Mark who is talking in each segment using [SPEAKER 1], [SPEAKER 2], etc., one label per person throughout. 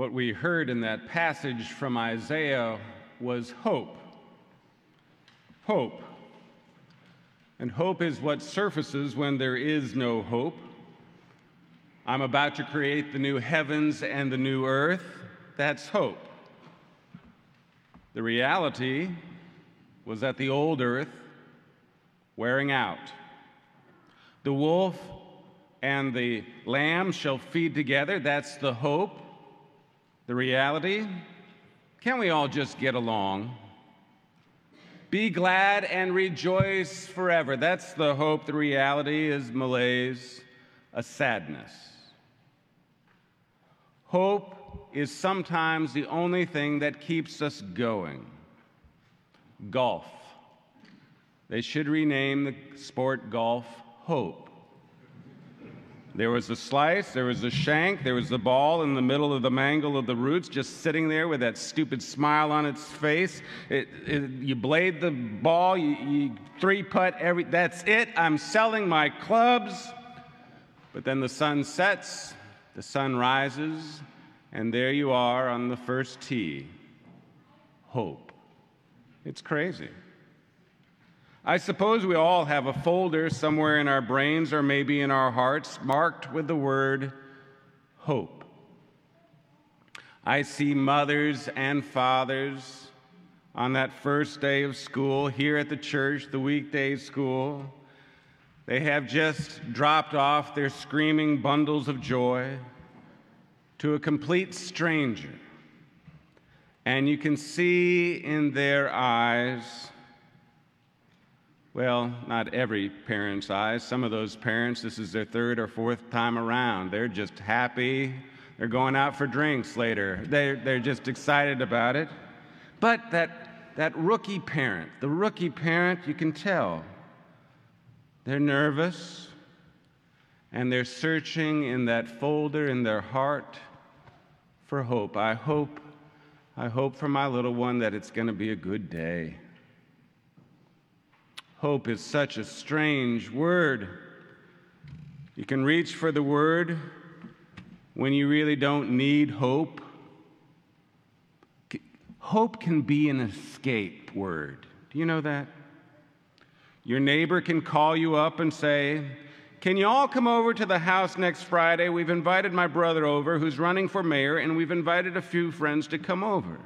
[SPEAKER 1] What we heard in that passage from Isaiah was hope. Hope. And hope is what surfaces when there is no hope. I'm about to create the new heavens and the new earth. That's hope. The reality was that the old earth wearing out. The wolf and the lamb shall feed together. That's the hope. The reality. Can we all just get along? Be glad and rejoice forever. That's the hope. The reality is malaise, a sadness. Hope is sometimes the only thing that keeps us going. Golf. They should rename the sport golf Hope. There was a slice, there was a shank, there was the ball in the middle of the mangle of the roots, just sitting there with that stupid smile on its face. It, it, you blade the ball, you, you three putt, every, that's it. I'm selling my clubs. But then the sun sets, the sun rises, and there you are on the first tee. Hope. It's crazy. I suppose we all have a folder somewhere in our brains or maybe in our hearts marked with the word hope. I see mothers and fathers on that first day of school here at the church, the weekday school. They have just dropped off their screaming bundles of joy to a complete stranger. And you can see in their eyes well, not every parent's eyes. Some of those parents, this is their third or fourth time around. They're just happy. They're going out for drinks later. They're, they're just excited about it. But that, that rookie parent, the rookie parent, you can tell. They're nervous and they're searching in that folder in their heart for hope. I hope, I hope for my little one that it's going to be a good day. Hope is such a strange word. You can reach for the word when you really don't need hope. Hope can be an escape word. Do you know that? Your neighbor can call you up and say, Can you all come over to the house next Friday? We've invited my brother over who's running for mayor, and we've invited a few friends to come over.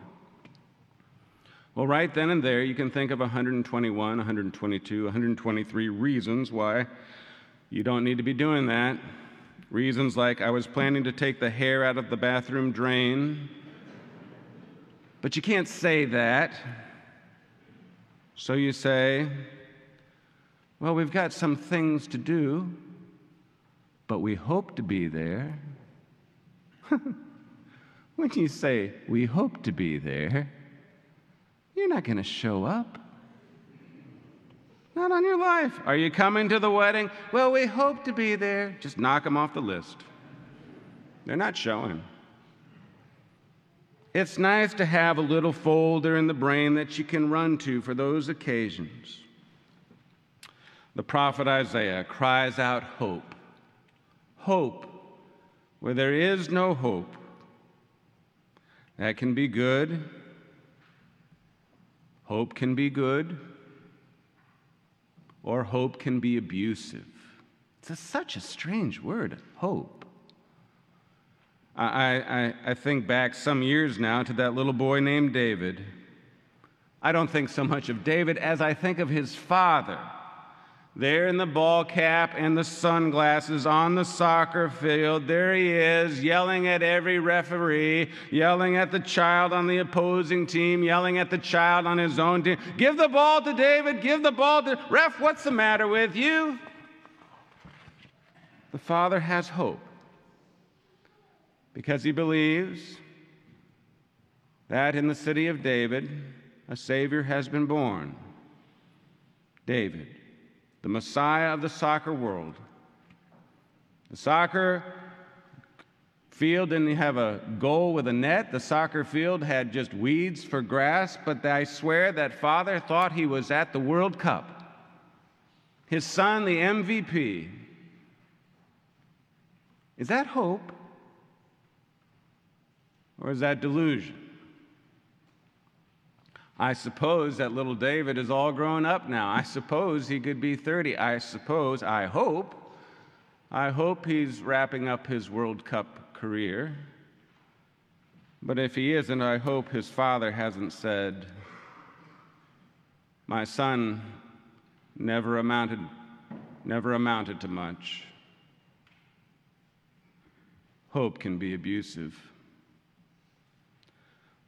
[SPEAKER 1] Well, right then and there, you can think of 121, 122, 123 reasons why you don't need to be doing that. Reasons like I was planning to take the hair out of the bathroom drain, but you can't say that. So you say, Well, we've got some things to do, but we hope to be there. when you say, We hope to be there, you're not going to show up. Not on your life. Are you coming to the wedding? Well, we hope to be there. Just knock them off the list. They're not showing. It's nice to have a little folder in the brain that you can run to for those occasions. The prophet Isaiah cries out hope. Hope where there is no hope. That can be good Hope can be good, or hope can be abusive. It's a, such a strange word, hope. I, I, I think back some years now to that little boy named David. I don't think so much of David as I think of his father there in the ball cap and the sunglasses on the soccer field, there he is, yelling at every referee, yelling at the child on the opposing team, yelling at the child on his own team. Give the ball to David, give the ball to. Ref, what's the matter with you? The father has hope because he believes that in the city of David, a Savior has been born. David the Messiah of the soccer world. The soccer field didn't have a goal with a net. The soccer field had just weeds for grass, but I swear that father thought he was at the World Cup. His son, the MVP. Is that hope? Or is that delusion? I suppose that little David is all grown up now. I suppose he could be 30. I suppose, I hope, I hope he's wrapping up his World Cup career. But if he isn't, I hope his father hasn't said, My son never amounted, never amounted to much. Hope can be abusive.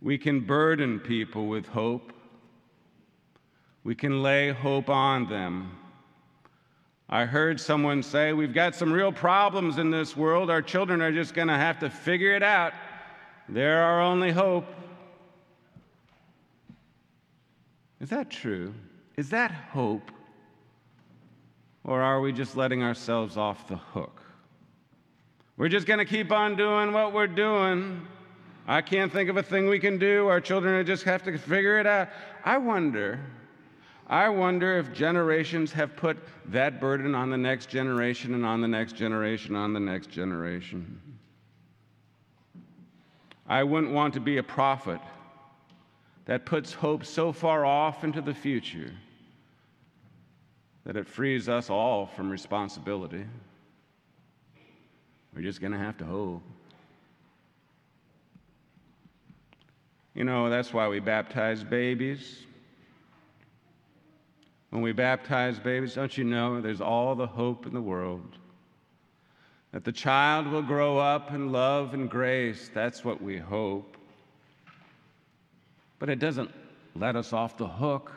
[SPEAKER 1] We can burden people with hope. We can lay hope on them. I heard someone say, We've got some real problems in this world. Our children are just going to have to figure it out. They're our only hope. Is that true? Is that hope? Or are we just letting ourselves off the hook? We're just going to keep on doing what we're doing. I can't think of a thing we can do. Our children just have to figure it out. I wonder, I wonder if generations have put that burden on the next generation and on the next generation, on the next generation. I wouldn't want to be a prophet that puts hope so far off into the future that it frees us all from responsibility. We're just going to have to hope. You know, that's why we baptize babies. When we baptize babies, don't you know there's all the hope in the world? That the child will grow up in love and grace. That's what we hope. But it doesn't let us off the hook.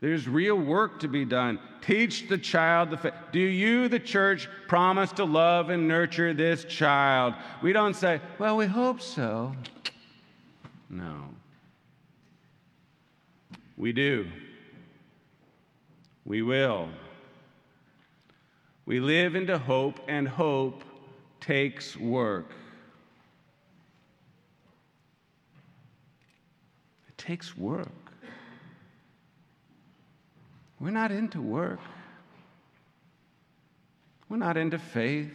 [SPEAKER 1] There's real work to be done. Teach the child the faith. Do you, the church, promise to love and nurture this child? We don't say, well, we hope so. No. We do. We will. We live into hope, and hope takes work. It takes work. We're not into work. We're not into faith.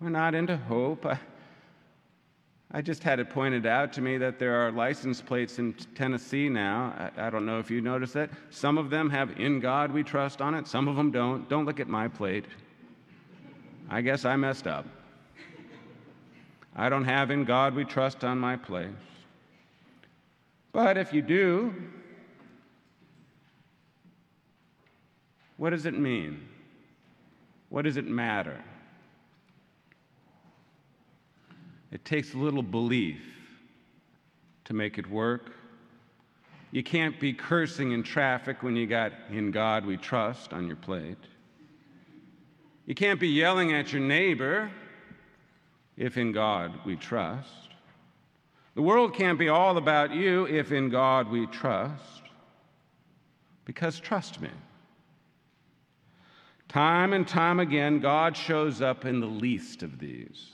[SPEAKER 1] We're not into hope. I, I just had it pointed out to me that there are license plates in Tennessee now. I, I, don't know if you noticed that. Some of them have In God We Trust on it, some of them don't. Don't look at my plate. I guess I messed up. I don't have In God We Trust on my plate. But if you do, what does it mean? What does it matter? It takes a little belief to make it work. You can't be cursing in traffic when you got in God we trust on your plate. You can't be yelling at your neighbor if in God we trust. The world can't be all about you if in God we trust. Because trust me, time and time again, God shows up in the least of these.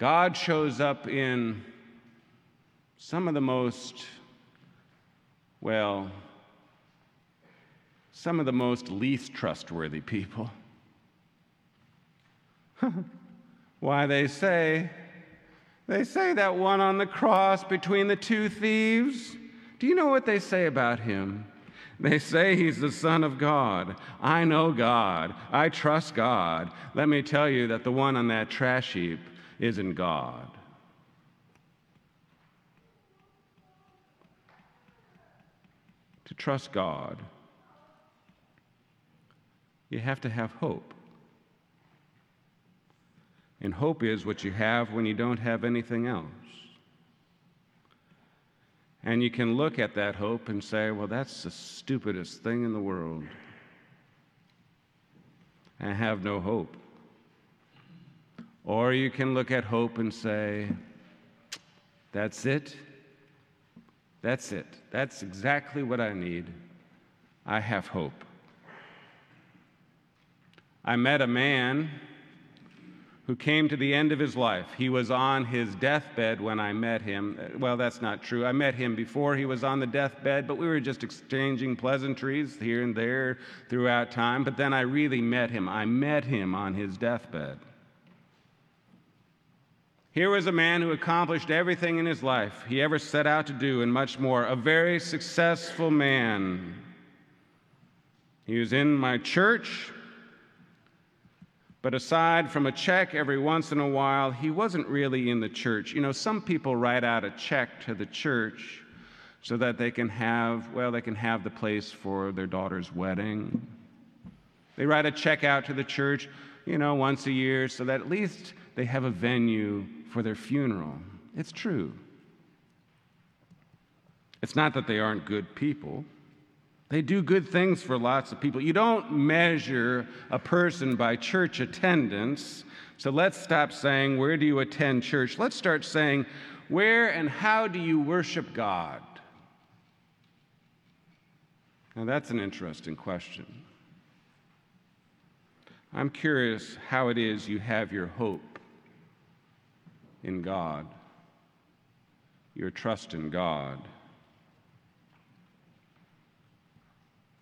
[SPEAKER 1] God shows up in some of the most, well, some of the most least trustworthy people. Why, they say, they say that one on the cross between the two thieves. Do you know what they say about him? They say he's the Son of God. I know God. I trust God. Let me tell you that the one on that trash heap is in God. To trust God, you have to have hope. And hope is what you have when you don't have anything else. And you can look at that hope and say, well, that's the stupidest thing in the world. I have no hope. Or you can look at hope and say, that's it. That's it. That's exactly what I need. I have hope. I met a man who came to the end of his life. He was on his deathbed when I met him. Well, that's not true. I met him before he was on the deathbed, but we were just exchanging pleasantries here and there throughout time. But then I really met him. I met him on his deathbed. Here was a man who accomplished everything in his life he ever set out to do and much more, a very successful man. He was in my church, but aside from a check every once in a while, he wasn't really in the church. You know, some people write out a check to the church so that they can have, well, they can have the place for their daughter's wedding. They write a check out to the church, you know, once a year so that at least they have a venue for their funeral. It's true. It's not that they aren't good people. They do good things for lots of people. You don't measure a person by church attendance. So let's stop saying, Where do you attend church? Let's start saying, Where and how do you worship God? Now, that's an interesting question. I'm curious how it is you have your hope in God, your trust in God.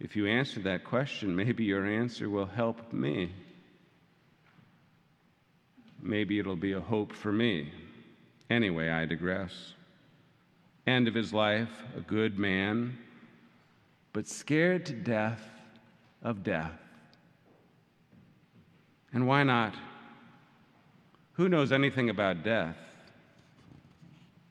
[SPEAKER 1] If you answer that question, maybe your answer will help me. Maybe it'll be a hope for me. Anyway, I digress. End of his life, a good man, but scared to death of death. And why not? Who knows anything about death?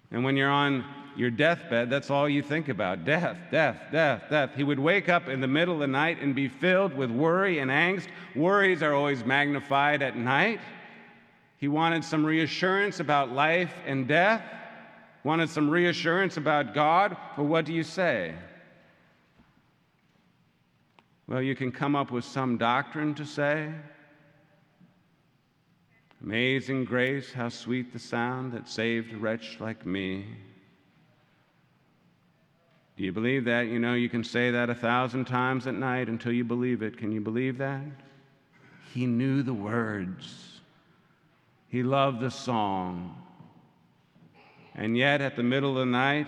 [SPEAKER 1] And when you're on your deathbed, that's all you think about death, death, death, death. He would wake up in the middle of the night and be filled with worry and angst. Worries are always magnified at night. He wanted some reassurance about life and death, wanted some reassurance about God. Well, what do you say? Well, you can come up with some doctrine to say. Amazing grace, how sweet the sound that saved a wretch like me. Do you believe that? You know, you can say that a thousand times at night until you believe it. Can you believe that? He knew the words, he loved the song. And yet, at the middle of the night,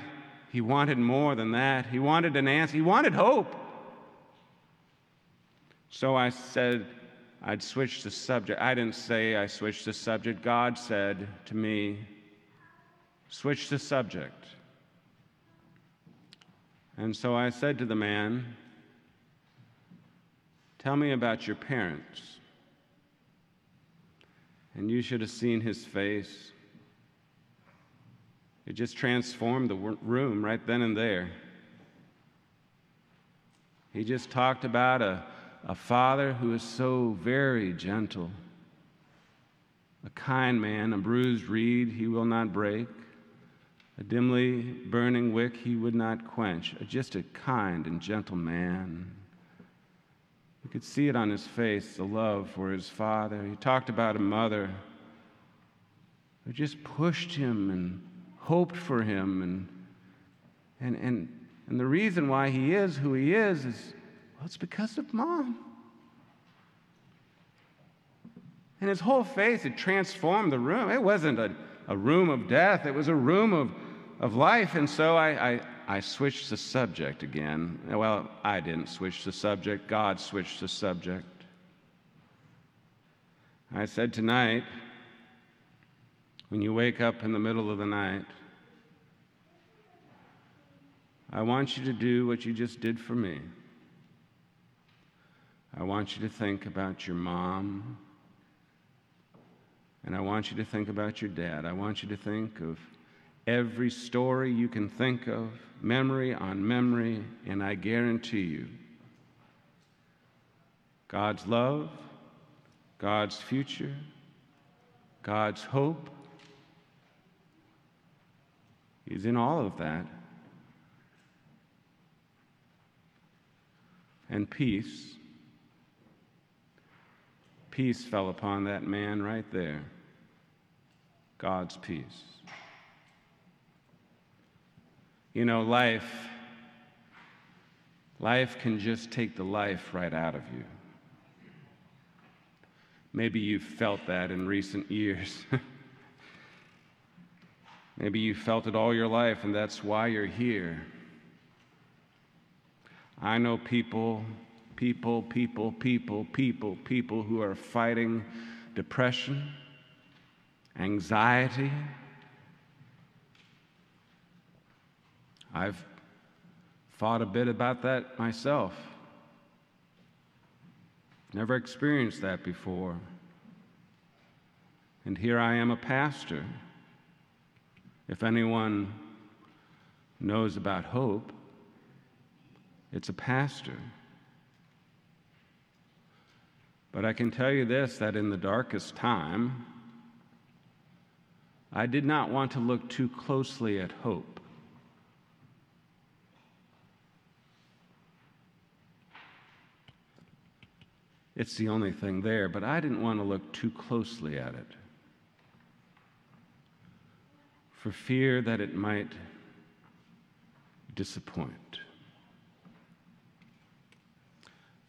[SPEAKER 1] he wanted more than that. He wanted an answer, he wanted hope. So I said, I'd switch the subject. I didn't say I switched the subject. God said to me, switch the subject. And so I said to the man, Tell me about your parents. And you should have seen his face. It just transformed the room right then and there. He just talked about a a father who is so very gentle, a kind man, a bruised reed he will not break, a dimly burning wick he would not quench, just a kind and gentle man. You could see it on his face, the love for his father. He talked about a mother who just pushed him and hoped for him. And, and, and, and the reason why he is who he is is well, it's because of mom. And his whole face had transformed the room. It wasn't a, a room of death, it was a room of, of life. And so I, I, I switched the subject again. Well, I didn't switch the subject, God switched the subject. I said, Tonight, when you wake up in the middle of the night, I want you to do what you just did for me. I want you to think about your mom. And I want you to think about your dad. I want you to think of every story you can think of, memory on memory, and I guarantee you, God's love, God's future, God's hope is in all of that. And peace peace fell upon that man right there. God's peace. You know, life, life can just take the life right out of you. Maybe you've felt that in recent years. Maybe you felt it all your life, and that's why you're here. I know people people, people, people, people, people who are fighting depression, anxiety. I've thought a bit about that myself. Never experienced that before. And here I am a pastor. If anyone knows about hope, it's a pastor. But I can tell you this that in the darkest time, I did not want to look too closely at hope. It's the only thing there, but I didn't want to look too closely at it for fear that it might disappoint,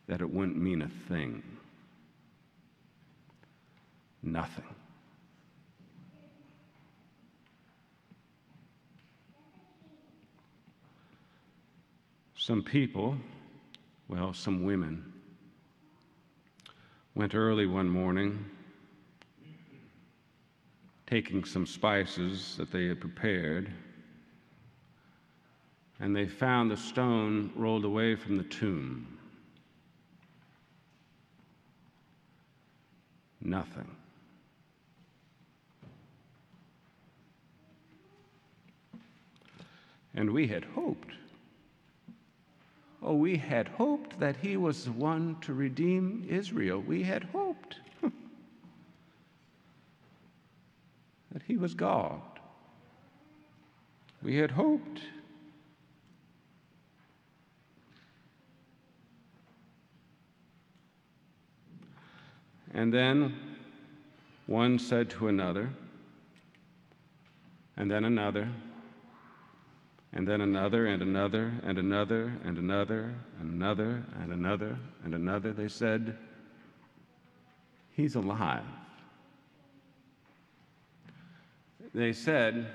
[SPEAKER 1] that it wouldn't mean a thing, nothing. Some people, well, some women, went early one morning taking some spices that they had prepared, and they found the stone rolled away from the tomb. Nothing. And we had hoped. Oh, we had hoped that he was the one to redeem Israel. We had hoped. that he was God. We had hoped. And then one said to another, and then another, and then another, and another, and another, and another, and another, and another, and another. They said, He's alive. they said,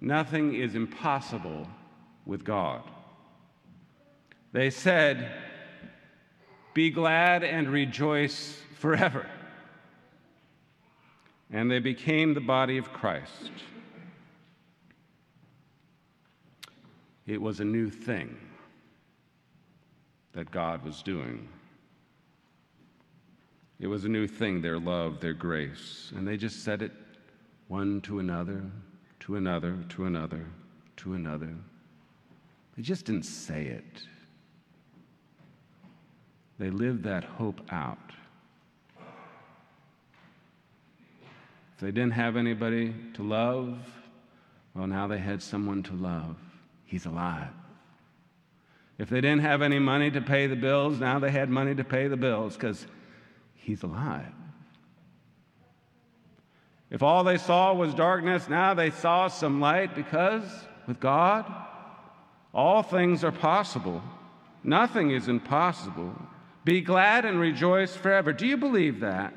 [SPEAKER 1] Nothing is impossible with God. They said, Be glad and rejoice forever. And they became the body of Christ. It was a new thing that God was doing. It was a new thing, their love, their grace. And they just said it one to another, to another, to another, to another. They just didn't say it. They lived that hope out. If they didn't have anybody to love, well, now they had someone to love. He's alive. If they didn't have any money to pay the bills, now they had money to pay the bills because he's alive. If all they saw was darkness, now they saw some light because with God, all things are possible. Nothing is impossible. Be glad and rejoice forever. Do you believe that?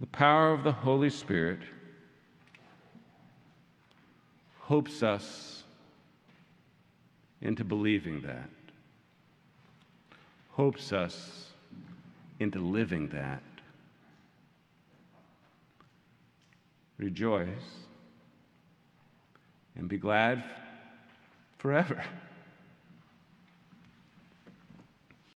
[SPEAKER 1] The power of the Holy Spirit hopes us into believing that, hopes us into living that. Rejoice and be glad forever.